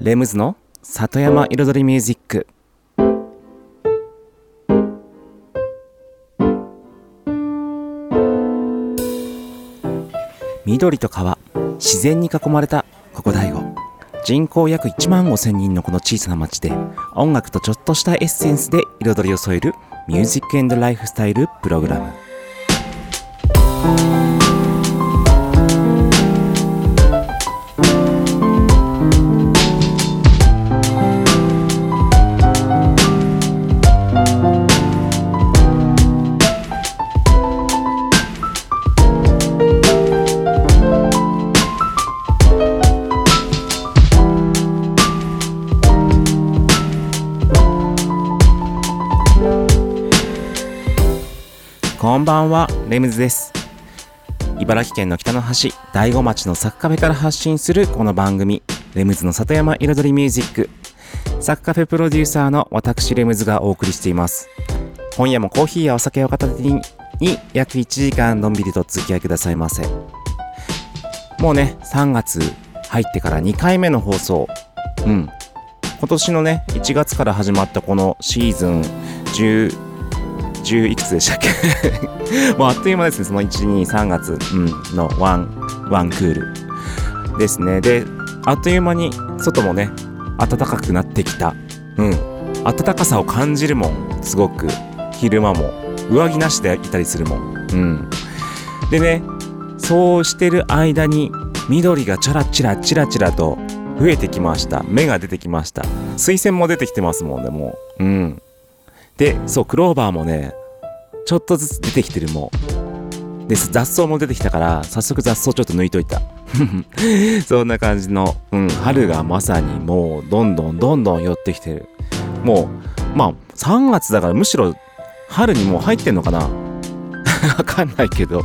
レムズの里山彩りミュージック。緑と川自然に囲まれたここ大悟。人口約1万5千人のこの小さな町で音楽とちょっとしたエッセンスで彩りを添えるミュージックライフスタイルプログラムレムズです。茨城県の北の端、大子町のサクカフェから発信するこの番組、レムズの里山彩りミュージック。サクカフェプロデューサーの私レムズがお送りしています。今夜もコーヒーやお酒を片手に、に約1時間のんびりとお付き合いくださいませ。もうね、3月入ってから2回目の放送。うん。今年のね、1月から始まったこのシーズン10、10いくつでしたっけ？もうあっという間ですね、その1、2、3月、うん、のワン、ワンクールですね。で、あっという間に外もね、暖かくなってきた。うん。暖かさを感じるもん、すごく。昼間も。上着なしでいたりするもん。うん。でね、そうしてる間に、緑がチャラチラチラチラと増えてきました。芽が出てきました。水仙も出てきてますもんね、もう。うん。で、そう、クローバーもね、ちょっとずつ出てきてるもん。で、雑草も出てきたから、早速雑草ちょっと抜いといた。そんな感じの、うん、春がまさにもう、どんどんどんどん寄ってきてる。もう、まあ、3月だからむしろ、春にもう入ってんのかな わかんないけど。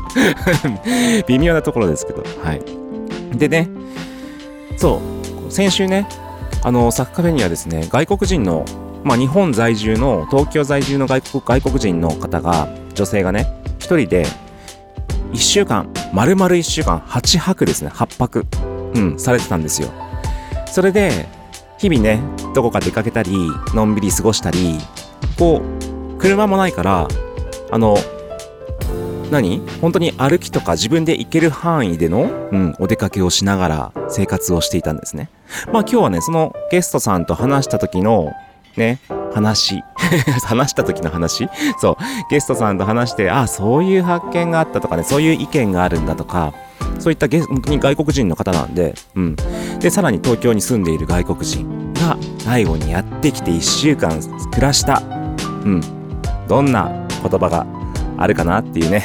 微妙なところですけど。はい。でね、そう、先週ね、あの、サッカーフェにはですね、外国人のまあ、日本在住の東京在住の外国外国人の方が女性がね一人で1週間丸々1週間8泊ですね。8泊。うんされてたんですよ。それで日々ねどこか出かけたりのんびり過ごしたりこう車もないからあの何？本当に歩きとか自分で行ける範囲での、うん、お出かけをしながら生活をしていたんですね。まあ今日はねそのゲストさんと話した時のね、話。話した時の話そう。ゲストさんと話して、あ、そういう発見があったとかね、そういう意見があるんだとか、そういったゲに外国人の方なんで、うん。で、さらに東京に住んでいる外国人が、最後にやってきて1週間暮らした。うん。どんな言葉があるかなっていうね。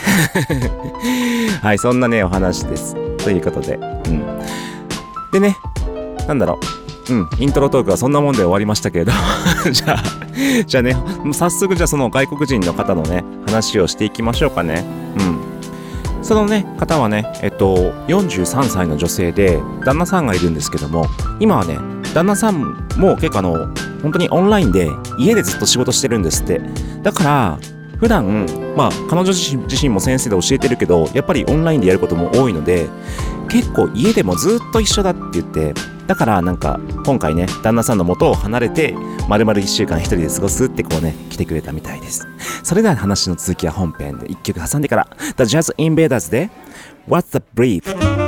はい、そんなね、お話です。ということで、うん。でね、なんだろう。うん、イントロトークはそんなもんで終わりましたけれど じゃあ、じゃあね、もう早速じゃあその外国人の方のね、話をしていきましょうかね。うん。そのね、方はね、えっと、43歳の女性で、旦那さんがいるんですけども、今はね、旦那さんも結構あの、本当にオンラインで家でずっと仕事してるんですって。だから、普段、まあ、彼女自身自身も先生で教えてるけど、やっぱりオンラインでやることも多いので、結構家でもずっと一緒だって言って、だからなんか今回ね、旦那さんの元を離れて、丸々1週間1人で過ごすってこうね、来てくれたみたいです。それでは話の続きは本編で1曲挟んでから、The Jazz Invaders で What's the Brief?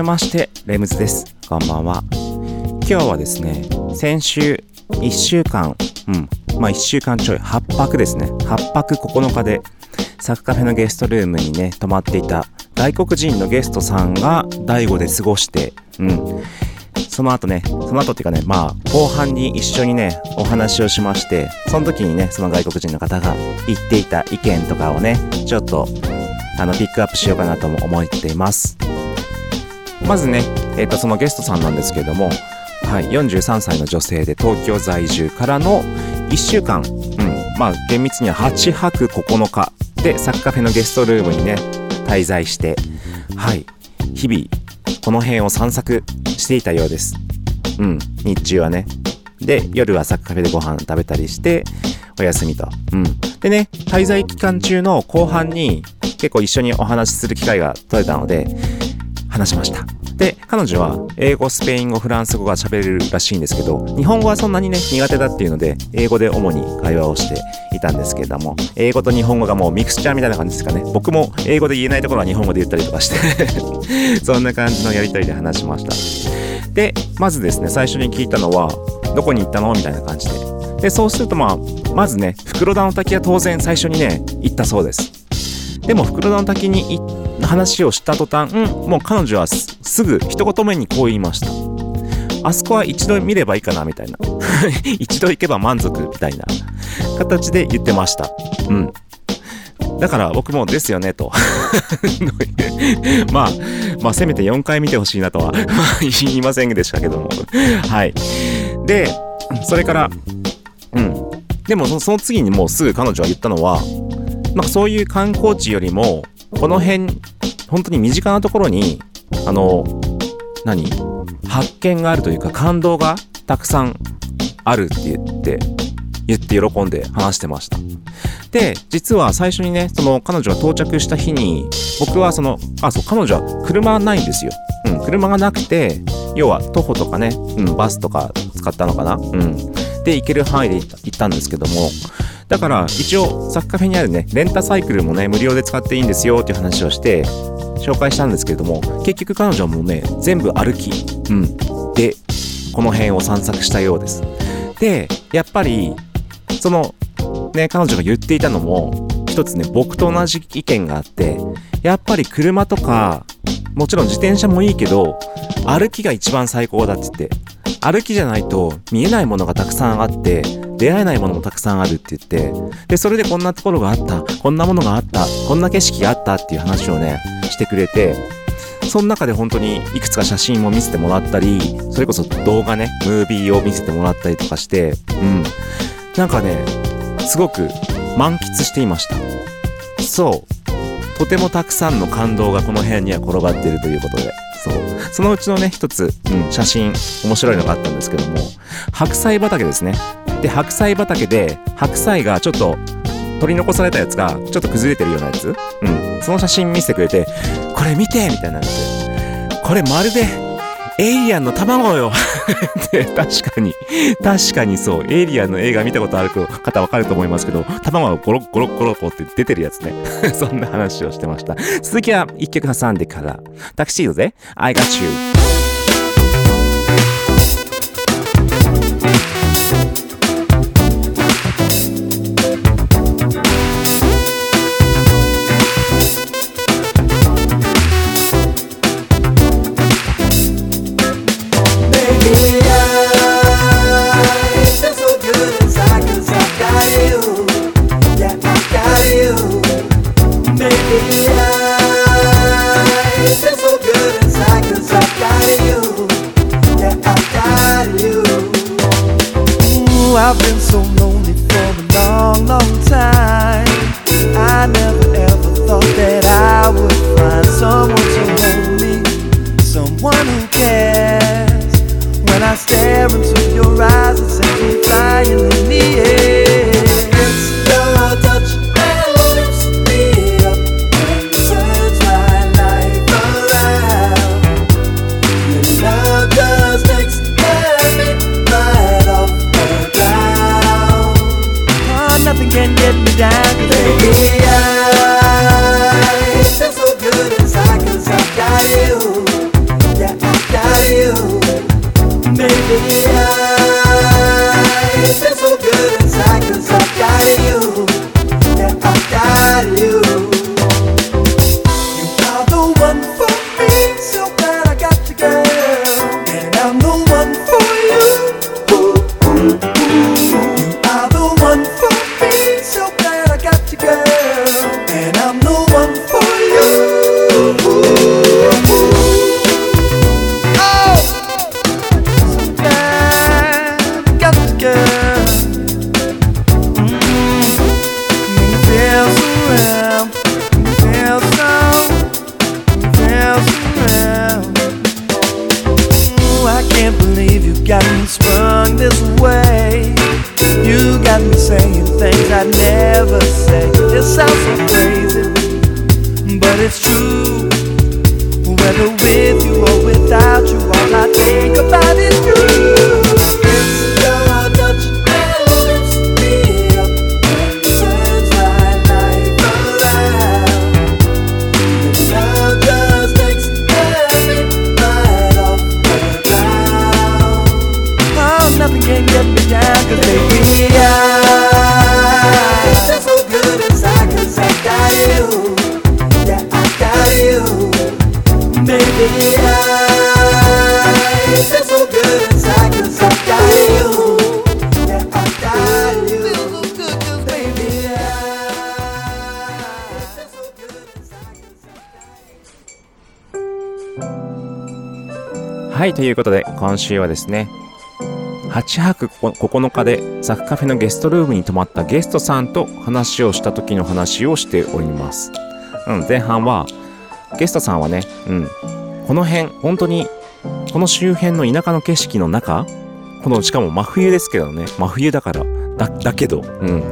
めましてレムズです。こんばんは。今日はですね先週1週間うんまあ1週間ちょい8泊ですね。8泊9日でサッカフェのゲストルームにね泊まっていた外国人のゲストさんが第5で過ごしてうん。その後ね、その後っていうかね、まあ、後半に一緒にね、お話をしまして、その時にね、その外国人の方が言っていた意見とかをね、ちょっと、あの、ピックアップしようかなとも思っています。まずね、えっ、と、そのゲストさんなんですけども、はい、43歳の女性で東京在住からの1週間、うん、まあ、厳密には8泊9日でサッカーフェのゲストルームにね、滞在して、はい、日々、この辺を散策していたようです。うん、日中はね。で、夜はサッカーフェでご飯食べたりして、お休みと。うん。でね、滞在期間中の後半に結構一緒にお話しする機会が取れたので、話しました。で、彼女は英語、スペイン語、フランス語が喋れるらしいんですけど、日本語はそんなにね、苦手だっていうので、英語で主に会話をしていたんですけれども、英語と日本語がもうミクスチャーみたいな感じですかね。僕も英語で言えないところは日本語で言ったりとかして、そんな感じのやりとりで話しました。で、まずですね、最初に聞いたのは、どこに行ったのみたいな感じで。で、そうするとまあ、まずね、袋田の滝は当然最初にね、行ったそうです。でも袋田の滝に行っ話をした途端、うん、もう彼女はすすぐ一言目にこう言いました。あそこは一度見ればいいかなみたいな。一度行けば満足みたいな形で言ってました。うん。だから僕もですよねと。まあ、まあせめて4回見てほしいなとは 言いませんでしたけども。はい。で、それから、うん。でもその次にもうすぐ彼女は言ったのは、なんかそういう観光地よりも、この辺、本当に身近なところに、あの、何発見があるというか感動がたくさんあるって言って、言って喜んで話してました。で、実は最初にね、その彼女が到着した日に、僕はその、あ、そう、彼女は車ないんですよ。うん、車がなくて、要は徒歩とかね、うん、バスとか使ったのかなうん。って行ける範囲で行った行ったんですけども、だから一応サッカフェにあるね、レンタサイクルもね、無料で使っていいんですよっていう話をして、紹介したんですけれども、結局彼女もね、全部歩き、うん。で、この辺を散策したようです。で、やっぱり、その、ね、彼女が言っていたのも、一つね、僕と同じ意見があって、やっぱり車とか、もちろん自転車もいいけど、歩きが一番最高だって言って、歩きじゃないと見えないものがたくさんあって、出会えないものもたくさんあるって言って、で、それでこんなところがあった、こんなものがあった、こんな景色があったっていう話をね、してくれて、その中で本当にいくつか写真も見せてもらったり、それこそ動画ね、ムービーを見せてもらったりとかして、うん。なんかね、すごく満喫していました。そう。とてもたくさんの感動がこの部屋には転がっているということで。そう。そのうちのね、一つ、うん、写真、面白いのがあったんですけども、白菜畑ですね。で、白菜畑で、白菜がちょっと、取り残されたやつが、ちょっと崩れてるようなやつうん。その写真見せてくれて、これ見てみたいなって。これまるで、エイリアンの卵よ って確かに、確かにそう、エイリアンの映画見たことある方わかると思いますけど、卵がゴロッゴロッゴロッゴって出てるやつね。そんな話をしてました。続きは一曲挟んでから、タクシードで I got you。Got me saying things I never say. It sounds so crazy, but it's true. Whether with you or without you, all I think about is you. はい、ということで、今週はですね、8泊9日でザクカフェのゲストルームに泊まったゲストさんと話をした時の話をしております。うん、前半は、ゲストさんはね、うん、この辺、本当に、この周辺の田舎の景色の中、この、しかも真冬ですけどね、真冬だから、だ、だけど、うん。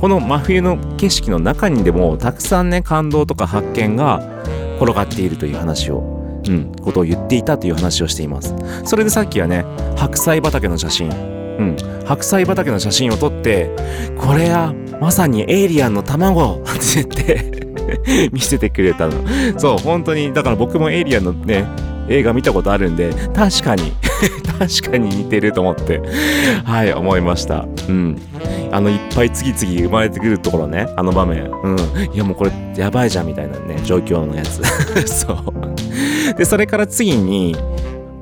この真冬の景色の中にでも、たくさんね、感動とか発見が転がっているという話を、うん、ことを言っていたという話をしています。それでさっきはね、白菜畑の写真、うん、白菜畑の写真を撮ってこれはまさにエイリアンの卵って言って 見せてくれたの。そう本当にだから僕もエイリアンのね映画見たことあるんで確かに 確かに似てると思ってはい思いました。うん。あのいっぱい次々生まれてくるところねあの場面。うん。いやもうこれやばいじゃんみたいなね状況のやつ。そう。でそれから次に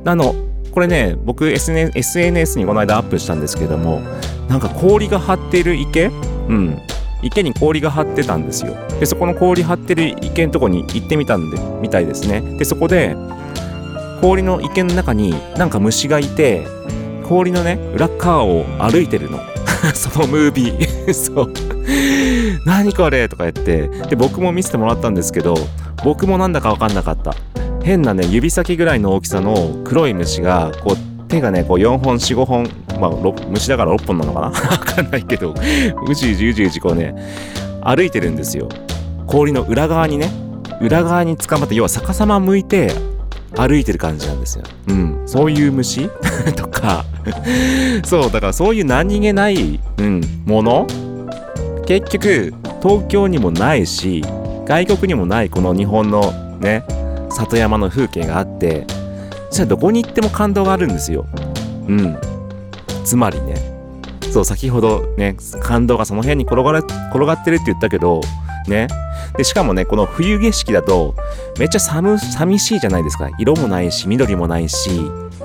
あのこれね僕 SNS にこの間アップしたんですけどもなんか氷が張ってる池？うん。池に氷が張ってたんですよ。でそこの氷張ってる池のとこに行ってみたんでみたいですね。でそこで氷の池の中になんか虫がいて氷のね裏側を歩いてるの。そのムービー。そう。何これ？とか言って。で僕も見せてもらったんですけど僕もなんだか分かんなかった。変なね指先ぐらいの大きさの黒い虫がこう手がねこう4本45本まあ虫だから6本なのかな？分かんないけどうじうじうじうじこうね歩いてるんですよ。氷の裏側にね裏側に捕まって要は逆さま向いて歩いてる感じなんですよ。うん。そういう虫？とか、そう、だからそういう何気ない、うん、もの？結局、東京にもないし、外国にもないこの日本のね、里山の風景があって、それはどこに行っても感動があるんですよ。うん。つまりね、そう、先ほどね、感動がその辺に転が転がってるって言ったけど、ね。で、しかもね、この冬景色だと、めっちゃ寒、寂しいじゃないですか。色もないし、緑もないし、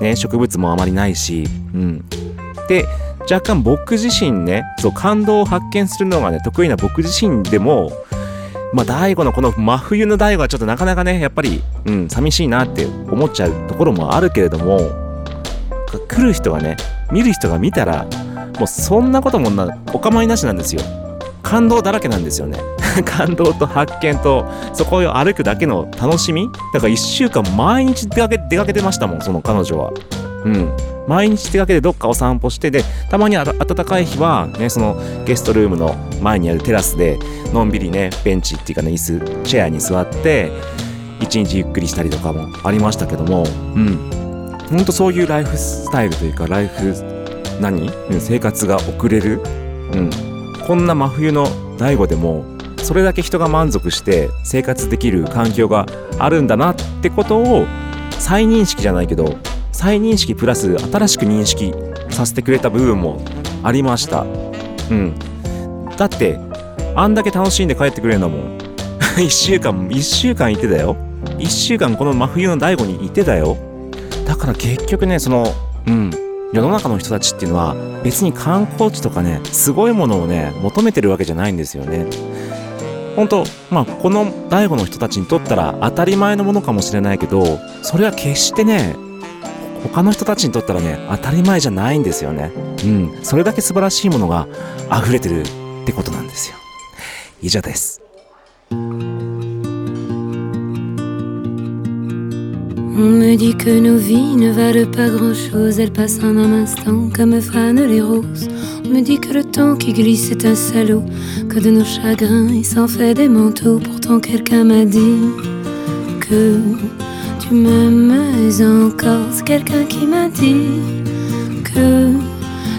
ね、植物もあまりないし、うん。で、若干僕自身ね、そう、感動を発見するのがね、得意な僕自身でも、まあ、大悟のこの真冬の大悟はちょっとなかなかね、やっぱり、うん、寂しいなって思っちゃうところもあるけれども、来る人がね、見る人が見たら、もうそんなこともな、お構いなしなんですよ。感動だらけなんですよね。感動と発見とそこを歩くだけの楽しみだから1週間毎日出かけ出かけてましたもんその彼女はうん毎日出かけてどっかお散歩してでたまに暖かい日はねそのゲストルームの前にあるテラスでのんびりねベンチっていうかね椅子チェアに座って一日ゆっくりしたりとかもありましたけどもうん。ほんとそういうライフスタイルというかライフ何、生活が送れる。うん。こんな真冬の大悟でもそれだけ人が満足して生活できる環境があるんだなってことを再認識じゃないけど再認識プラス新しく認識させてくれた部分もありました。うん。だってあんだけ楽しんで帰ってくれるんだも ん1週間1週間いてたよ。1週間この真冬の大悟にいてたよ。だから結局ねそのうん。世の中の人たちっていうのは別に観光地とかねすごいものをね求めてるわけじゃないんですよね。本当まあこの大悟の人たちにとったら当たり前のものかもしれないけどそれは決してね他の人たちにとったらね当たり前じゃないんですよねうんそれだけ素晴らしいものが溢れてるってことなんですよ以上です On me dit que nos vies ne valent pas grand-chose, elles passent en un instant comme fanent les roses. On me dit que le temps qui glisse est un salaud, que de nos chagrins il s'en fait des manteaux. Pourtant quelqu'un m'a dit que tu m'aimes encore. C'est quelqu'un qui m'a dit que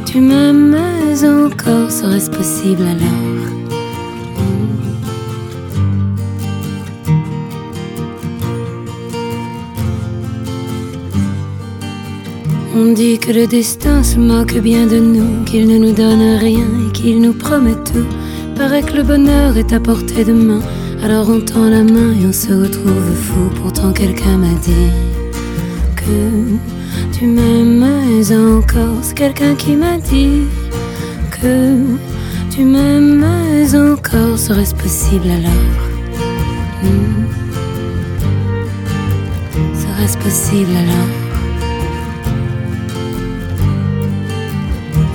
tu m'aimes encore. Serait-ce possible alors? On dit que le destin se moque bien de nous, qu'il ne nous donne rien et qu'il nous promet tout. Paraît que le bonheur est à portée de main, alors on tend la main et on se retrouve fou. Pourtant quelqu'un m'a dit que tu m'aimes encore. C'est quelqu'un qui m'a dit que tu m'aimes encore. Serait-ce possible alors? Hmm. Serait-ce possible alors?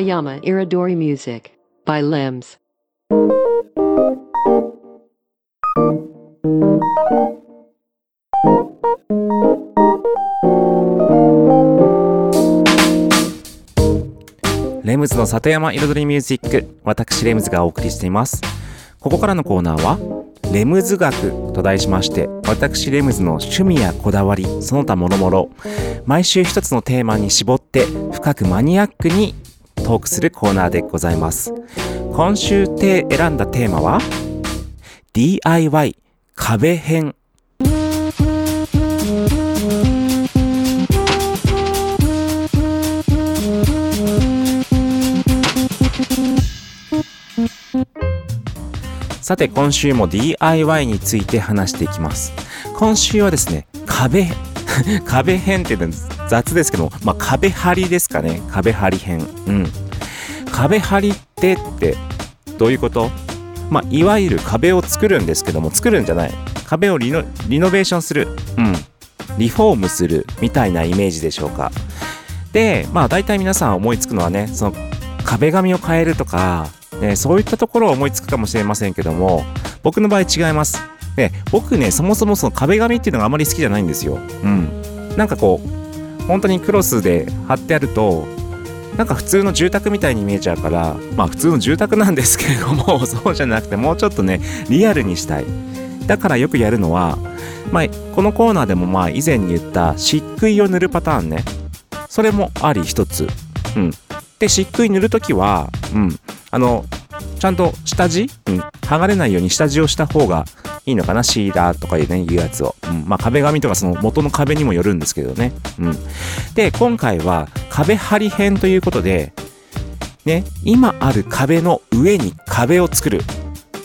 Satayama Iridori Music by Limbs. レムズの里山彩りミュージック私レムズがお送りしていますここからのコーナーはレムズ学と題しまして私レムズの趣味やこだわりその他諸々毎週一つのテーマに絞って深くマニアックにトークするコーナーでございます。今週て選んだテーマは DIY 壁編。さて今週も DIY について話していきます。今週はですね壁 壁編っていうのは雑ですけど、まあ、壁張りですかね。壁張り編。うん。壁張りってってどういうこと？まあいわゆる壁を作るんですけども作るんじゃない。壁をリノリノベーションする。うん。リフォームするみたいなイメージでしょうか。でまあ大体皆さん思いつくのはねその壁紙を変えるとかね、そういったところを思いつくかもしれませんけども僕の場合違います、ね、僕ねそもそもその壁紙っていうのがあまり好きじゃないんですよ。うん。なんかこう本当にクロスで貼ってあるとなんか普通の住宅みたいに見えちゃうからまあ普通の住宅なんですけれども そうじゃなくてもうちょっとねリアルにしたい。だからよくやるのは、まあ、このコーナーでもまあ以前に言った漆喰を塗るパターンね。それもあり一つ。うん。で漆喰塗るときはうん。あの、ちゃんと下地？うん。剥がれないように下地をした方がいいのかなシーラーとかいうね、いうやつを。うん。まあ壁紙とかその元の壁にもよるんですけどね。うん。で、今回は壁張り編ということで、ね、今ある壁の上に壁を作る。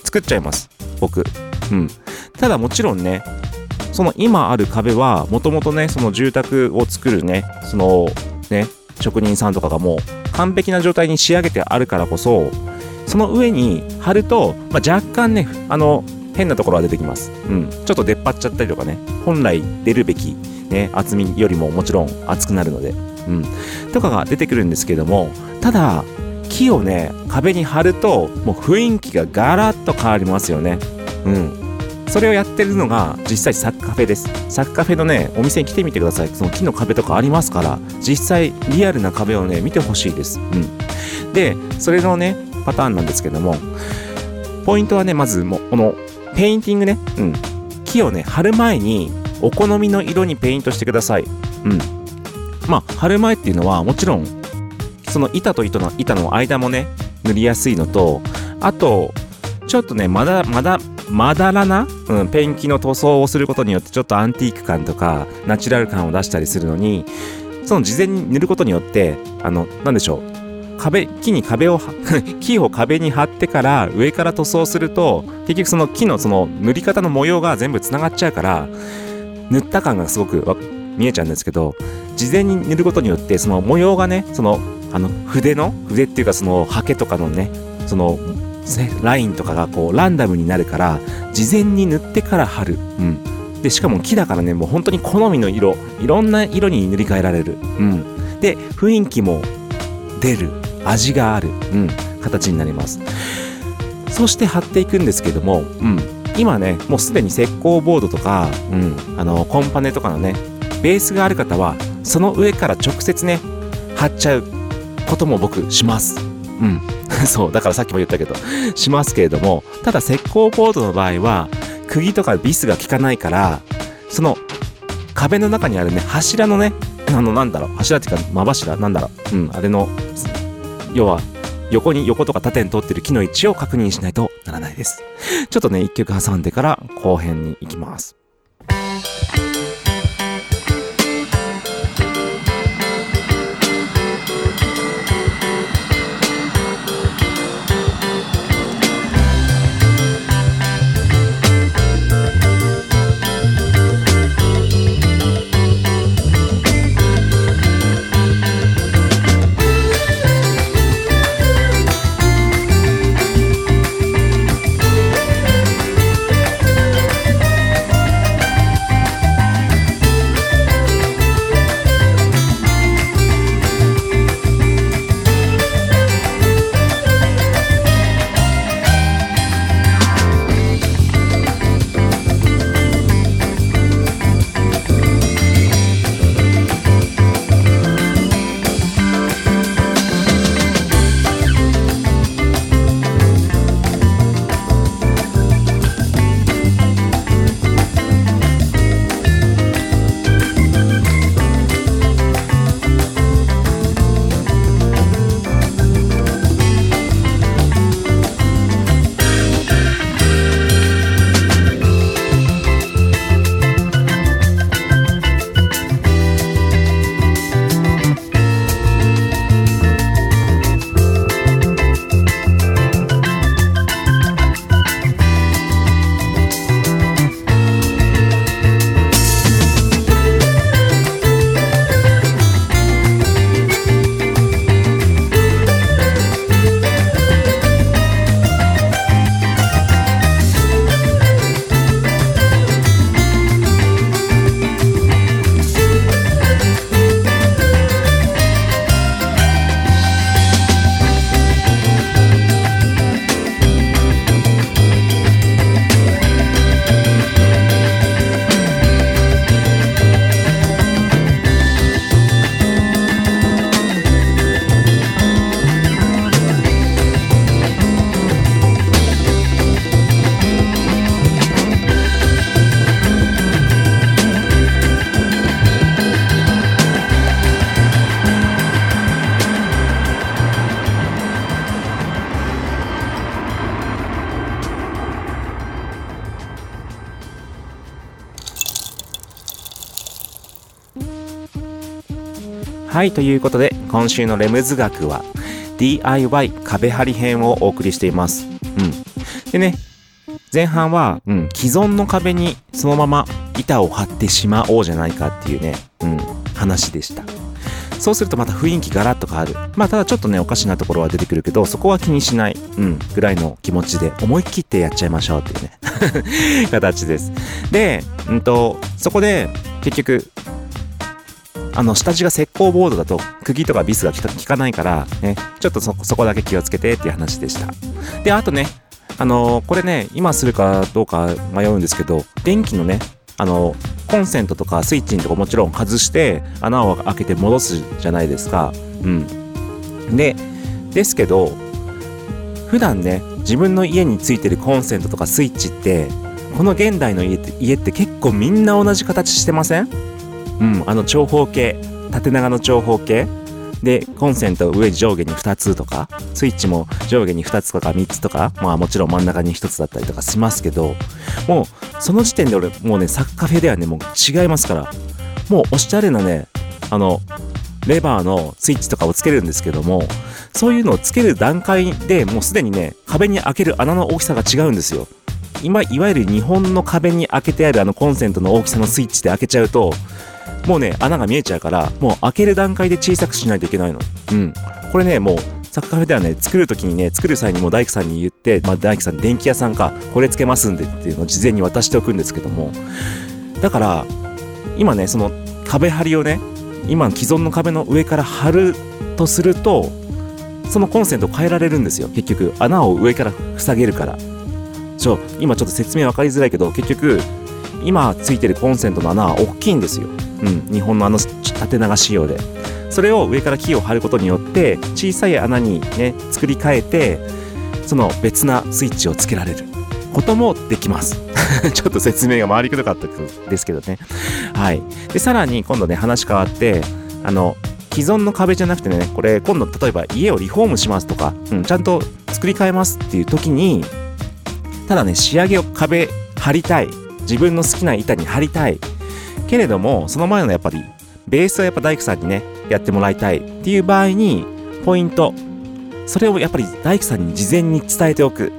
作っちゃいます。僕。うん。ただもちろんね、その今ある壁は、もともとね、その住宅を作るね、その、ね、職人さんとかがもう完璧な状態に仕上げてあるからこそその上に貼ると、まあ、若干ねあの変なところが出てきます、うん、ちょっと出っ張っちゃったりとかね本来出るべき、ね、厚みよりももちろん厚くなるので、うん、とかが出てくるんですけどもただ木をね壁に貼るともう雰囲気がガラッと変わりますよねうんそれをやってるのが実際サッカフェです。サッカフェのね、お店に来てみてください。その木の壁とかありますから、実際リアルな壁をね、見てほしいです。うん。で、それのね、パターンなんですけども、ポイントはね、まずも、この、ペインティングね、うん。木をね、貼る前に、お好みの色にペイントしてください。うん。まあ、貼る前っていうのは、もちろん、その板と糸の板の間もね、塗りやすいのと、あと、ちょっとね、まだ、まだ、まだらな、うん、ペンキの塗装をすることによってちょっとアンティーク感とかナチュラル感を出したりするのにその事前に塗ることによってあのなんでしょう壁木に壁を 木を壁に貼ってから上から塗装すると結局その木のその塗り方の模様が全部つながっちゃうから塗った感がすごく見えちゃうんですけど事前に塗ることによってその模様がねそのあの筆の筆っていうかそのハケとかのねそのねラインとかがこうランダムになるから事前に塗ってから貼る、うん、でしかも木だからねもう本当に好みの色いろんな色に塗り替えられる、うん、で雰囲気も出る。味がある、うん、形になります。そして貼っていくんですけども、うん、今ねもうすでに石膏ボードとか、うん、あのコンパネとかのねベースがある方はその上から直接ね貼っちゃうことも僕します。うん。そうだからさっきも言ったけどしますけれどもただ石膏ボードの場合は釘とかビスが効かないからその壁の中にあるね柱のねあのなんだろう柱っていうか真柱？なんだろう。うんあれの要は横に横とか縦に通ってる木の位置を確認しないとならないです。ちょっとね一曲挟んでから後編に行きます。はいということで今週のレムズ学は DIY 壁張り編をお送りしています。うん。でね前半は、うん、既存の壁にそのまま板を張ってしまおうじゃないかっていうね、うん、話でした。そうするとまた雰囲気ガラッと変わる。まあただちょっとねおかしなところは出てくるけどそこは気にしない、うん、ぐらいの気持ちで思い切ってやっちゃいましょうっていうね 形です。で、うんと、そこで結局あの下地が石膏ボードだと釘とかビスが効かないから、ね、ちょっとそこだけ気をつけてっていう話でした。であとねあのこれね今するかどうか迷うんですけど電気のねあのコンセントとかスイッチとかもちろん外して穴を開けて戻すじゃないですか。うん。でですけど普段ね自分の家についてるコンセントとかスイッチってこの現代の家って結構みんな同じ形してません？うんあの長方形縦長の長方形。でコンセント上上下に2つとかスイッチも上下に2つとか3つとかまあもちろん真ん中に1つだったりとかしますけどもうその時点で俺もうねサッカーフェではねもう違いますから。もうおしゃれなねあのレバーのスイッチとかをつけるんですけどもそういうのをつける段階でもうすでにね壁に開ける穴の大きさが違うんですよ。今いわゆる日本の壁に開けてあるあのコンセントの大きさのスイッチで開けちゃうともうね穴が見えちゃうからもう開ける段階で小さくしないといけないの。うん。これねもうサッカーフェではね作る時にね作る際にも大工さんに言って、まあ、大工さん電気屋さんかこれつけますんでっていうのを事前に渡しておくんですけども。だから今ねその壁張りをね今既存の壁の上から貼るとするとそのコンセントを変えられるんですよ結局。穴を上から塞げるから。ちょ今ちょっと説明分かりづらいけど結局今ついてるコンセントの穴は大きいんですよ、うん、日本のあの縦長仕様でそれを上からキーを貼ることによって小さい穴にね作り変えてその別なスイッチをつけられることもできます。ちょっと説明が回りくどかったですけどね。はい。で、さらに今度ね、話変わって、あの、既存の壁じゃなくてね、これ今度例えば家をリフォームしますとか、うん、ちゃんと作り変えますっていう時に、ただね、仕上げを壁張りたい。自分の好きな板に貼りたい。けれども、その前のやっぱり、ベースはやっぱ大工さんにね、やってもらいたいっていう場合に、ポイント。それをやっぱり大工さんに事前に伝えておく。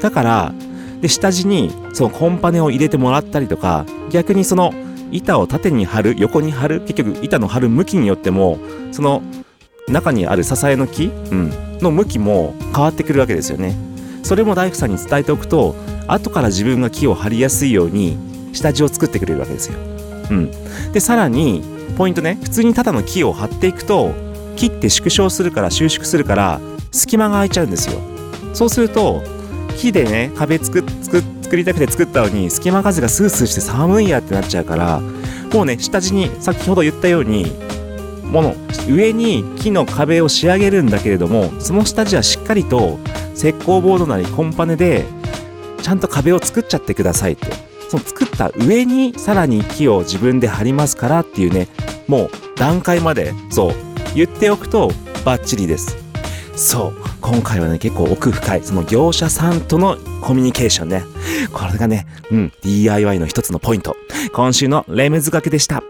だから、で、下地にそのコンパネを入れてもらったりとか、逆にその板を縦に貼る、横に貼る、結局板の貼る向きによっても、その中にある支えの木、うん、の向きも変わってくるわけですよね。それも大工さんに伝えておくと、後から自分が木を張りやすいように下地を作ってくれるわけですよ。うん。で、さらに、ポイントね、普通にただの木を張っていくと、木って縮小するから収縮するから、隙間が空いちゃうんですよ。そうすると、木でね、壁作作作りたくて作ったのに、隙間風がスースーして寒いやってなっちゃうから、もうね、下地に先ほど言ったように、もの上に木の壁を仕上げるんだけれども、その下地はしっかりと石膏ボードなりコンパネで、ちゃんと壁を作っちゃってくださいって。その作った上にさらに木を自分で貼りますからっていうね、もう段階まで、そう、言っておくとバッチリです。そう、今回はね、結構奥深い、その業者さんとのコミュニケーションね。これがね、うん、DIY の一つのポイント。今週のレムズ掛けでした。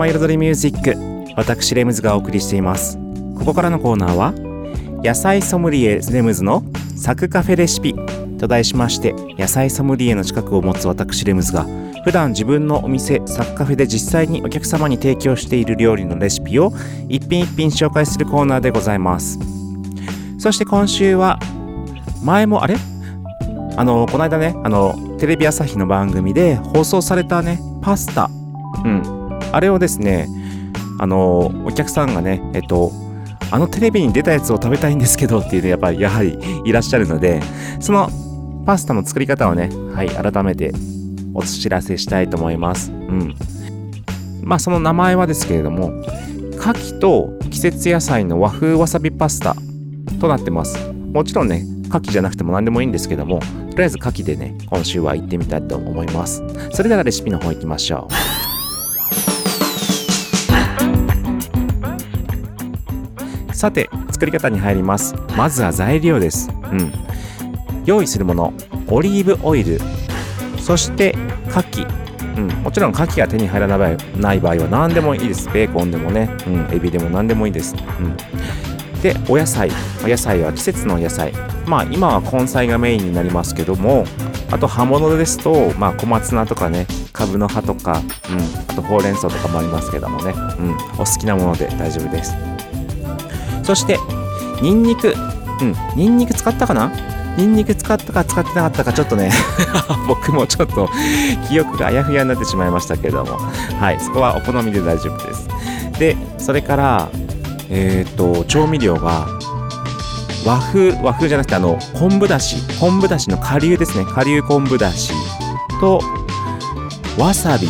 ムズの里山彩りミュージック私レムズがお送りしています。ここからのコーナーは野菜ソムリエレムズのサクカフェレシピと題しまして野菜ソムリエの資格を持つ私レムズが普段自分のお店サクカフェで実際にお客様に提供している料理のレシピを一品一品紹介するコーナーでございます。そして今週は前もあれ？あのこの間ねあのテレビ朝日の番組で放送されたねパスタ。うん。あれをですねあのお客さんがねえっとあのテレビに出たやつを食べたいんですけどっていうねやっぱりやはりいらっしゃるのでそのパスタの作り方をねはい改めてお知らせしたいと思います。うん。まあその名前はですけれども牡蠣と季節野菜の和風わさびパスタとなってます。もちろんね牡蠣じゃなくても何でもいいんですけどもとりあえず牡蠣でね今週は行ってみたいと思います。それではレシピの方行きましょう。さて作り方に入ります。まずは材料です。うん。用意するものオリーブオイル。そして牡蠣。うん、もちろん牡蠣が手に入らない場合は何でもいいです。ベーコンでもね、うん、エビでも何でもいいです。うん、で、お野菜。お野菜は季節の野菜。まあ今は根菜がメインになりますけども、あと葉物ですと、まあ小松菜とかね、カブの葉とか、うん、あとほうれん草とかもありますけどもね、うん、お好きなもので大丈夫です。そして、ニンニク。うん、ニンニク使ったかな？ニンニク使ったか使ってなかったかちょっとね 僕もちょっと記憶があやふやになってしまいましたけれども。はいそこはお好みで大丈夫です。でそれからえっ、と調味料が和風和風じゃなくてあの昆布だし。昆布だしの顆粒ですね。顆粒昆布だしとわさび。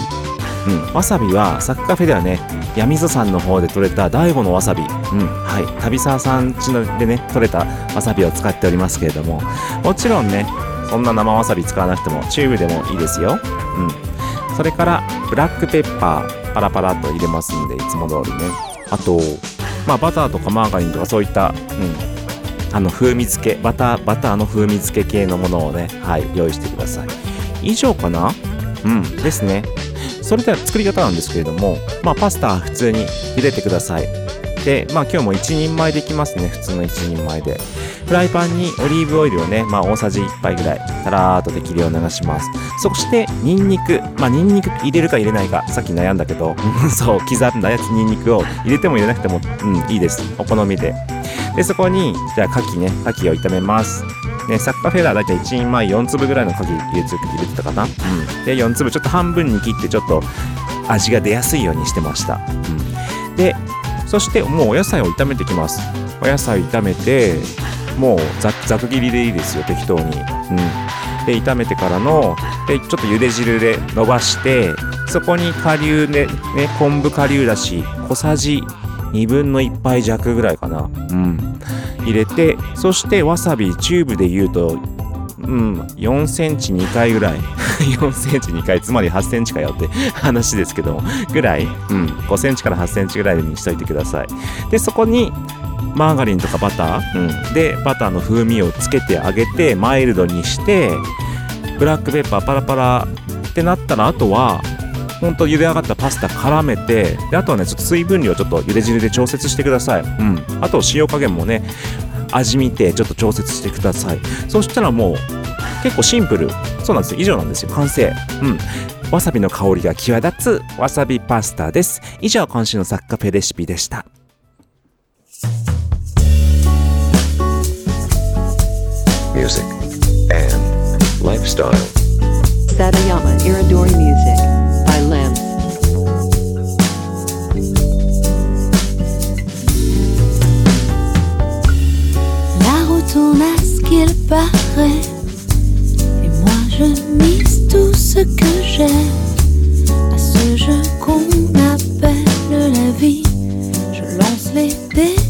うん、わさびはサッカーフェではね闇溝山の方で採れた大悟のわさび、うんはい、旅沢さん家でね採れたわさびを使っておりますけれども。もちろんねそんな生わさび使わなくてもチューブでもいいですよ、うん、それからブラックペッパーパラパラっと入れますんでいつも通りね。あとまあバターとかマーガリンとかそういった、うん、あの風味付けバターバターの風味付け系のものをねはい用意してください。以上かな？うんですね。それでは作り方なんですけれども、まあ、パスタは普通に茹でてください。で、まあ、今日も1人前できますね。普通の1人前で。フライパンにオリーブオイルをね、まあ、大さじ1杯ぐらい、たらーっと適量流します。そして、ニンニク。まあ、ニンニク入れるか入れないか、さっき悩んだけど、そう、刻んだやつニンニクを入れても入れなくても、うん、いいです。お好みで。で、そこに、じゃあ、牡蠣ね、牡蠣を炒めます。ね、サッカーフェラーだいたい1人前4粒ぐらいの牡蠣入れてたかな、うん、で4粒ちょっと半分に切ってちょっと味が出やすいようにしてました、うん、でそしてもうお野菜を炒めてきます。お野菜炒めてもうざざく切りでいいですよ適当に、うん、で炒めてからのでちょっと茹で汁で伸ばしてそこに顆粒で、ね、昆布顆粒だし小さじ2分の1杯弱ぐらいかな。うん。入れてそしてわさびチューブで言うとうん4センチ2回ぐらい。4センチ2回つまり8センチかよって 話ですけどもぐらい、うん、5センチから8センチぐらいにしといてください。でそこにマーガリンとかバター、うん、でバターの風味をつけてあげてマイルドにしてブラックペッパーパラパラってなったらあとはほんと茹で上がったパスタ絡めてであとはねちょっと水分量ちょっと茹で汁で調節してください、うん、あと塩加減もね味見てちょっと調節してください。そしたらもう結構シンプル。そうなんですよ。以上なんですよ。完成。うん。わさびの香りが際立つわさびパスタです。以上今週のサッカフェレシピでした。Music, and lifestyle. Satayama Iridori Music tourne à ce qu'il paraît. Et moi je mise tout ce que j'ai à ce jeu qu'on appelle la vie. Je lance les dés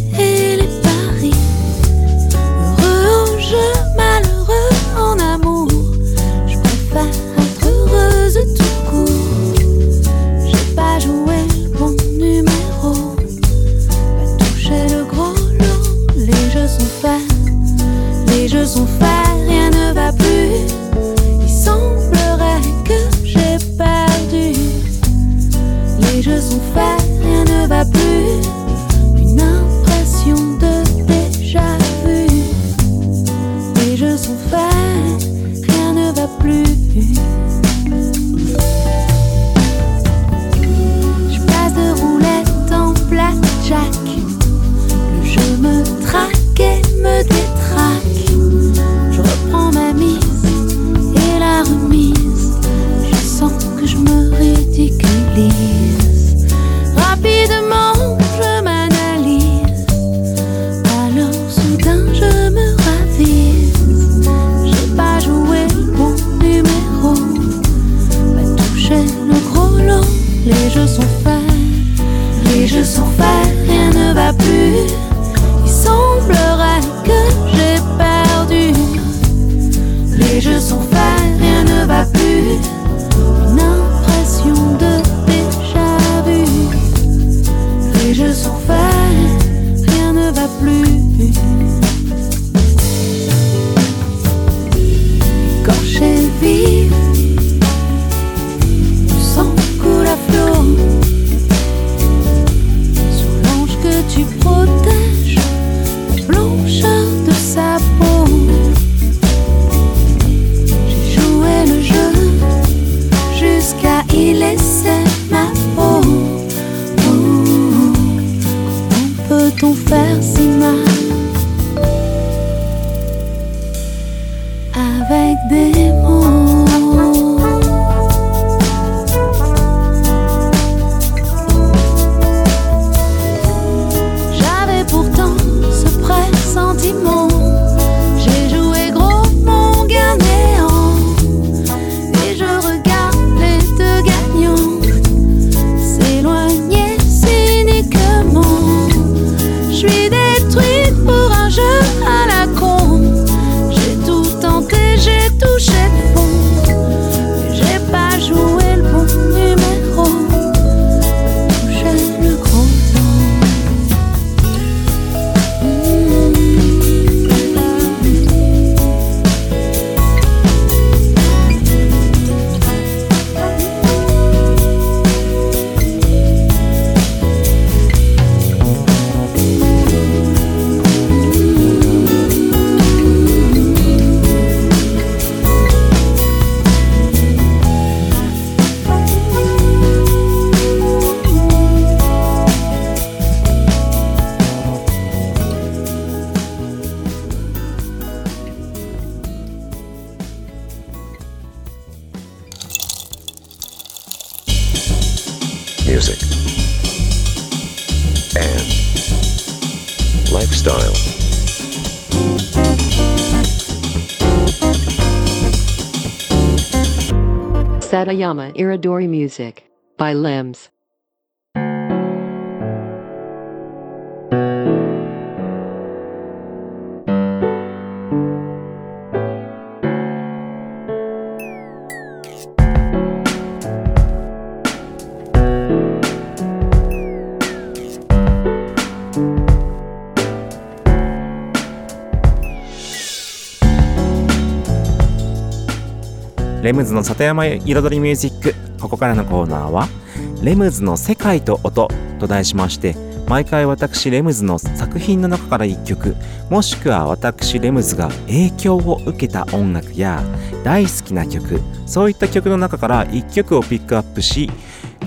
Satayama Iridori Music by Limbs. レムズの里山彩りミュージック。ここからのコーナーは「レムズの世界と音」と題しまして毎回私レムズの作品の中から1曲もしくは私レムズが影響を受けた音楽や大好きな曲そういった曲の中から1曲をピックアップし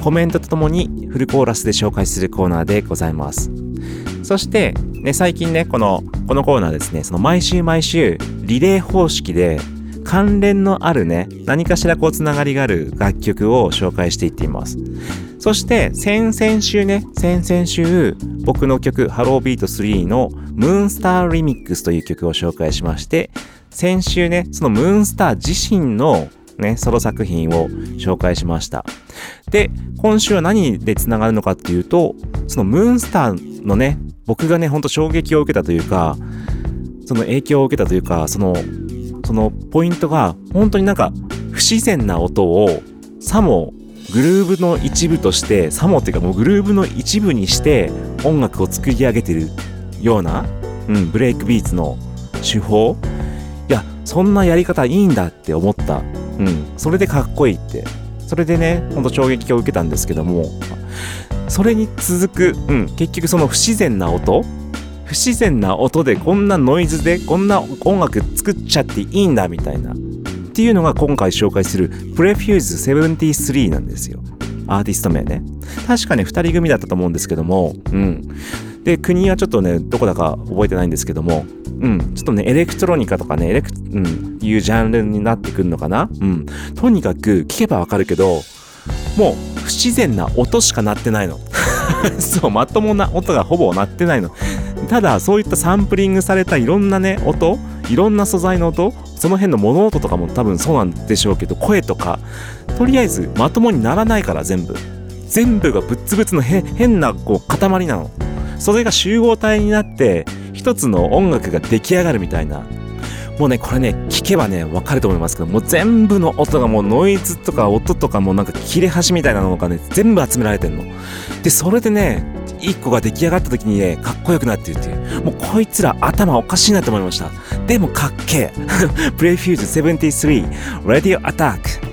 コメントとともにフルコーラスで紹介するコーナーでございます。そして、ね、最近ねこのこのコーナーですねその毎週毎週リレー方式で関連のあるね、何かしらこうつながりがある楽曲を紹介していっています。そして、先々週ね、先々週、僕の曲、ハロービート3のムーンスターリミックスという曲を紹介しまして、先週ね、そのムーンスター自身のね、ソロ作品を紹介しました。で、今週は何でつながるのかっていうと、そのムーンスターのね、僕がね、ほんと衝撃を受けたというか、その影響を受けたというか、そのそのポイントが本当になんか不自然な音をさもグルーブの一部としてさもっていうかもうグルーブの一部にして音楽を作り上げてるような、うん、ブレイクビーツの手法。いやそんなやり方いいんだって思った、うん、それでかっこいいって。それでねほんと衝撃を受けたんですけども。それに続く、うん、結局その不自然な音不自然な音でこんなノイズでこんな音楽作っちゃっていいんだみたいなっていうのが今回紹介する Prefuse 73なんですよ。アーティスト名ね。確かね、二人組だったと思うんですけども、うん。で、国はちょっとね、どこだか覚えてないんですけども、うん。ちょっとね、エレクトロニカとかね、エレク、うん、いうジャンルになってくるのかなうん。とにかく聞けばわかるけど、もう不自然な音しか鳴ってないの。そう、まともな音がほぼ鳴ってないの。ただ、そういったサンプリングされたいろんなね、音、いろんな素材の音、その辺の物音とかも多分そうなんでしょうけど、声とか、とりあえずまともにならないから全部。全部がぶっつぶつの変なこう塊なの。それが集合体になって、一つの音楽が出来上がるみたいな。もうね、これね、聞けばね、わかると思いますけど、もう全部の音がもうノイズとか音とかもなんか切れ端みたいなのがね、全部集められてんの。で、それでね、一個が出来上がった時にね、かっこよくなってるっていう。もうこいつら頭おかしいなと思いました。でもかっけえ。プレフュージュ73、レディオアタック。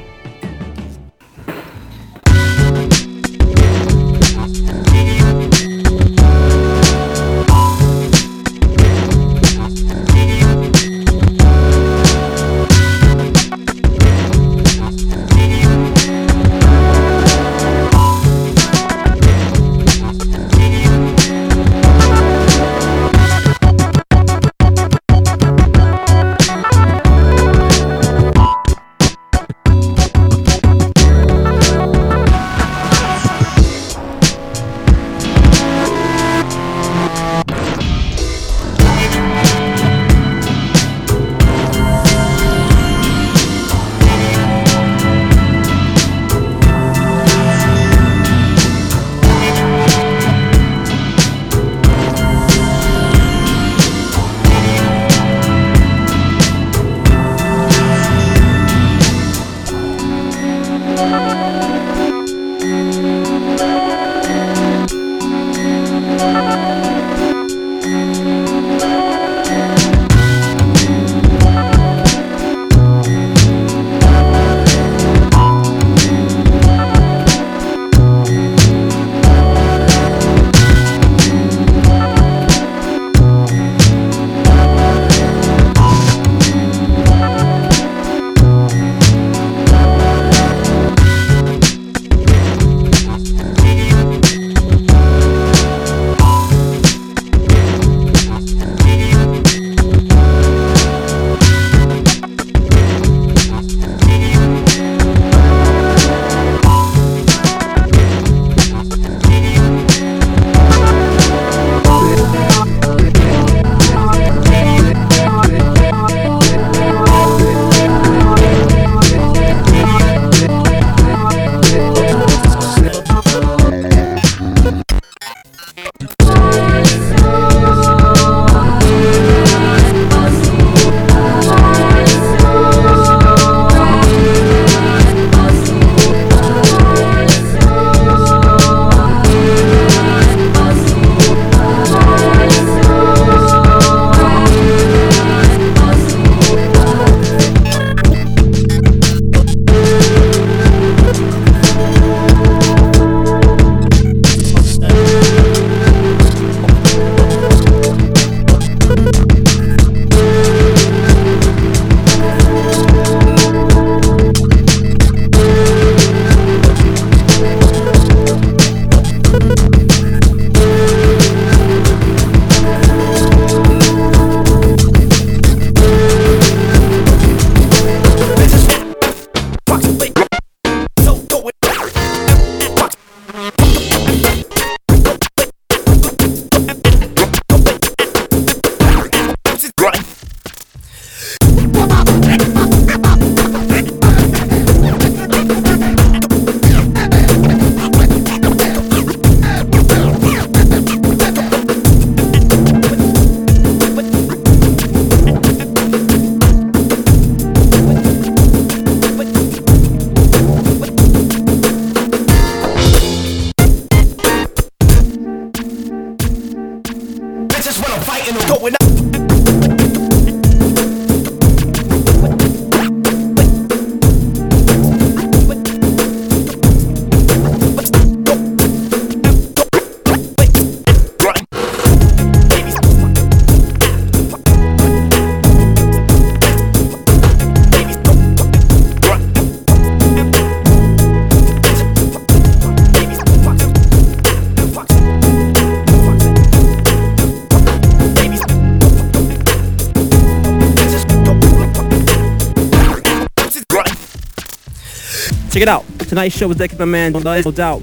Tonight's show was dedicated to my man, no doubt.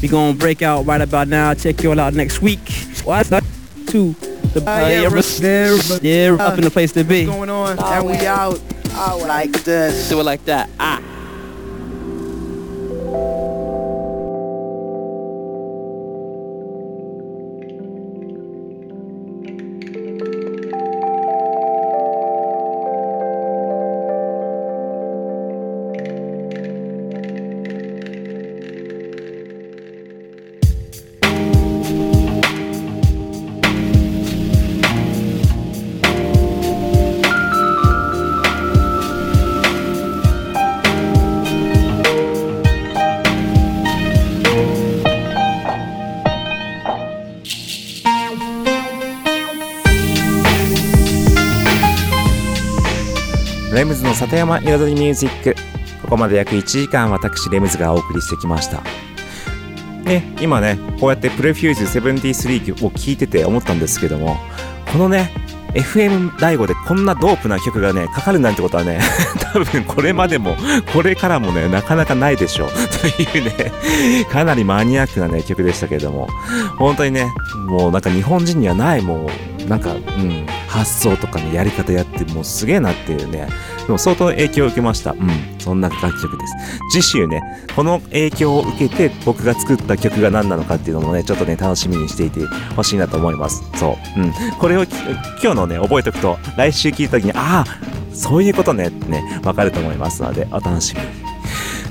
We gonna break out right about now. Check you all out next week. Well, that's not to the uh, yeah, yeah, Russ- there, yeah, up in the place to be. What's going on? and we out like this. Do it like that. 里山彩りミュージック。ここまで約1時間私レムズがお送りしてきました。ね今ねこうやってプレフューズ73を聴いてて思ったんですけどもこのね FM 第5でこんなドープな曲がねかかるなんてことはね 多分これまでもこれからもねなかなかないでしょう。というねかなりマニアックなね曲でしたけれども。本当にねもうなんか日本人にはないもうなんか、うん、発想とかねやり方やってもうすげえなっていうね。でも相当影響を受けました。うんそんな楽曲です。次週ねこの影響を受けて僕が作った曲が何なのかっていうのもねちょっとね楽しみにしていてほしいなと思います。そううん。これを今日のね覚えておくと来週聞いた時にああそういうことねってねわかると思いますのでお楽しみに。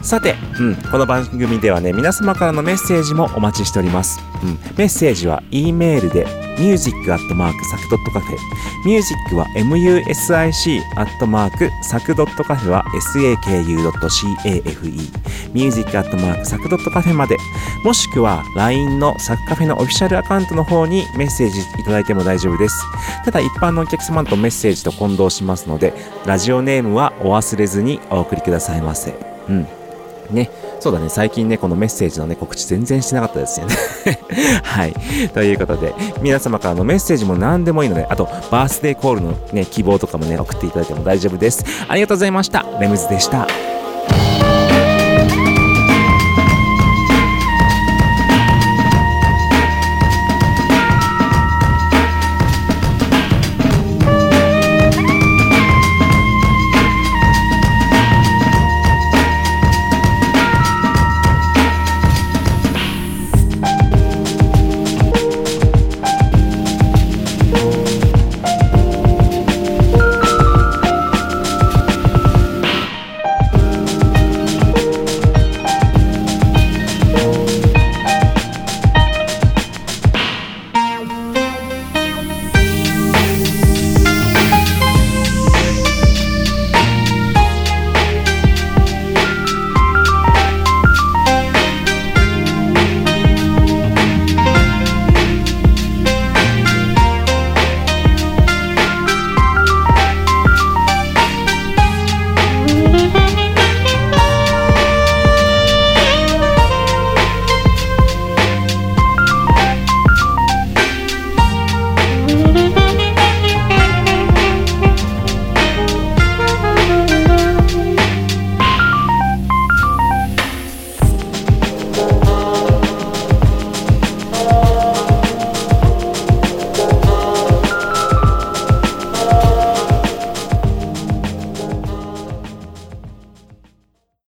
さて、うん、この番組ではね、皆様からのメッセージもお待ちしております。うん、メッセージは E メールで music.sac.cafe music は music.sac.cafe は saku.cafe music.sac.cafe までもしくは LINE のサクカフェのオフィシャルアカウントの方にメッセージいただいても大丈夫です。ただ一般のお客様とメッセージと混同しますので、ラジオネームはお忘れずにお送りくださいませ。うん。ね。そうだね。最近ね、このメッセージのね、告知全然してなかったですよね。はい。ということで、皆様からのメッセージも何でもいいので、あと、バースデーコールのね、希望とかもね、送っていただいても大丈夫です。ありがとうございました。レムズでした。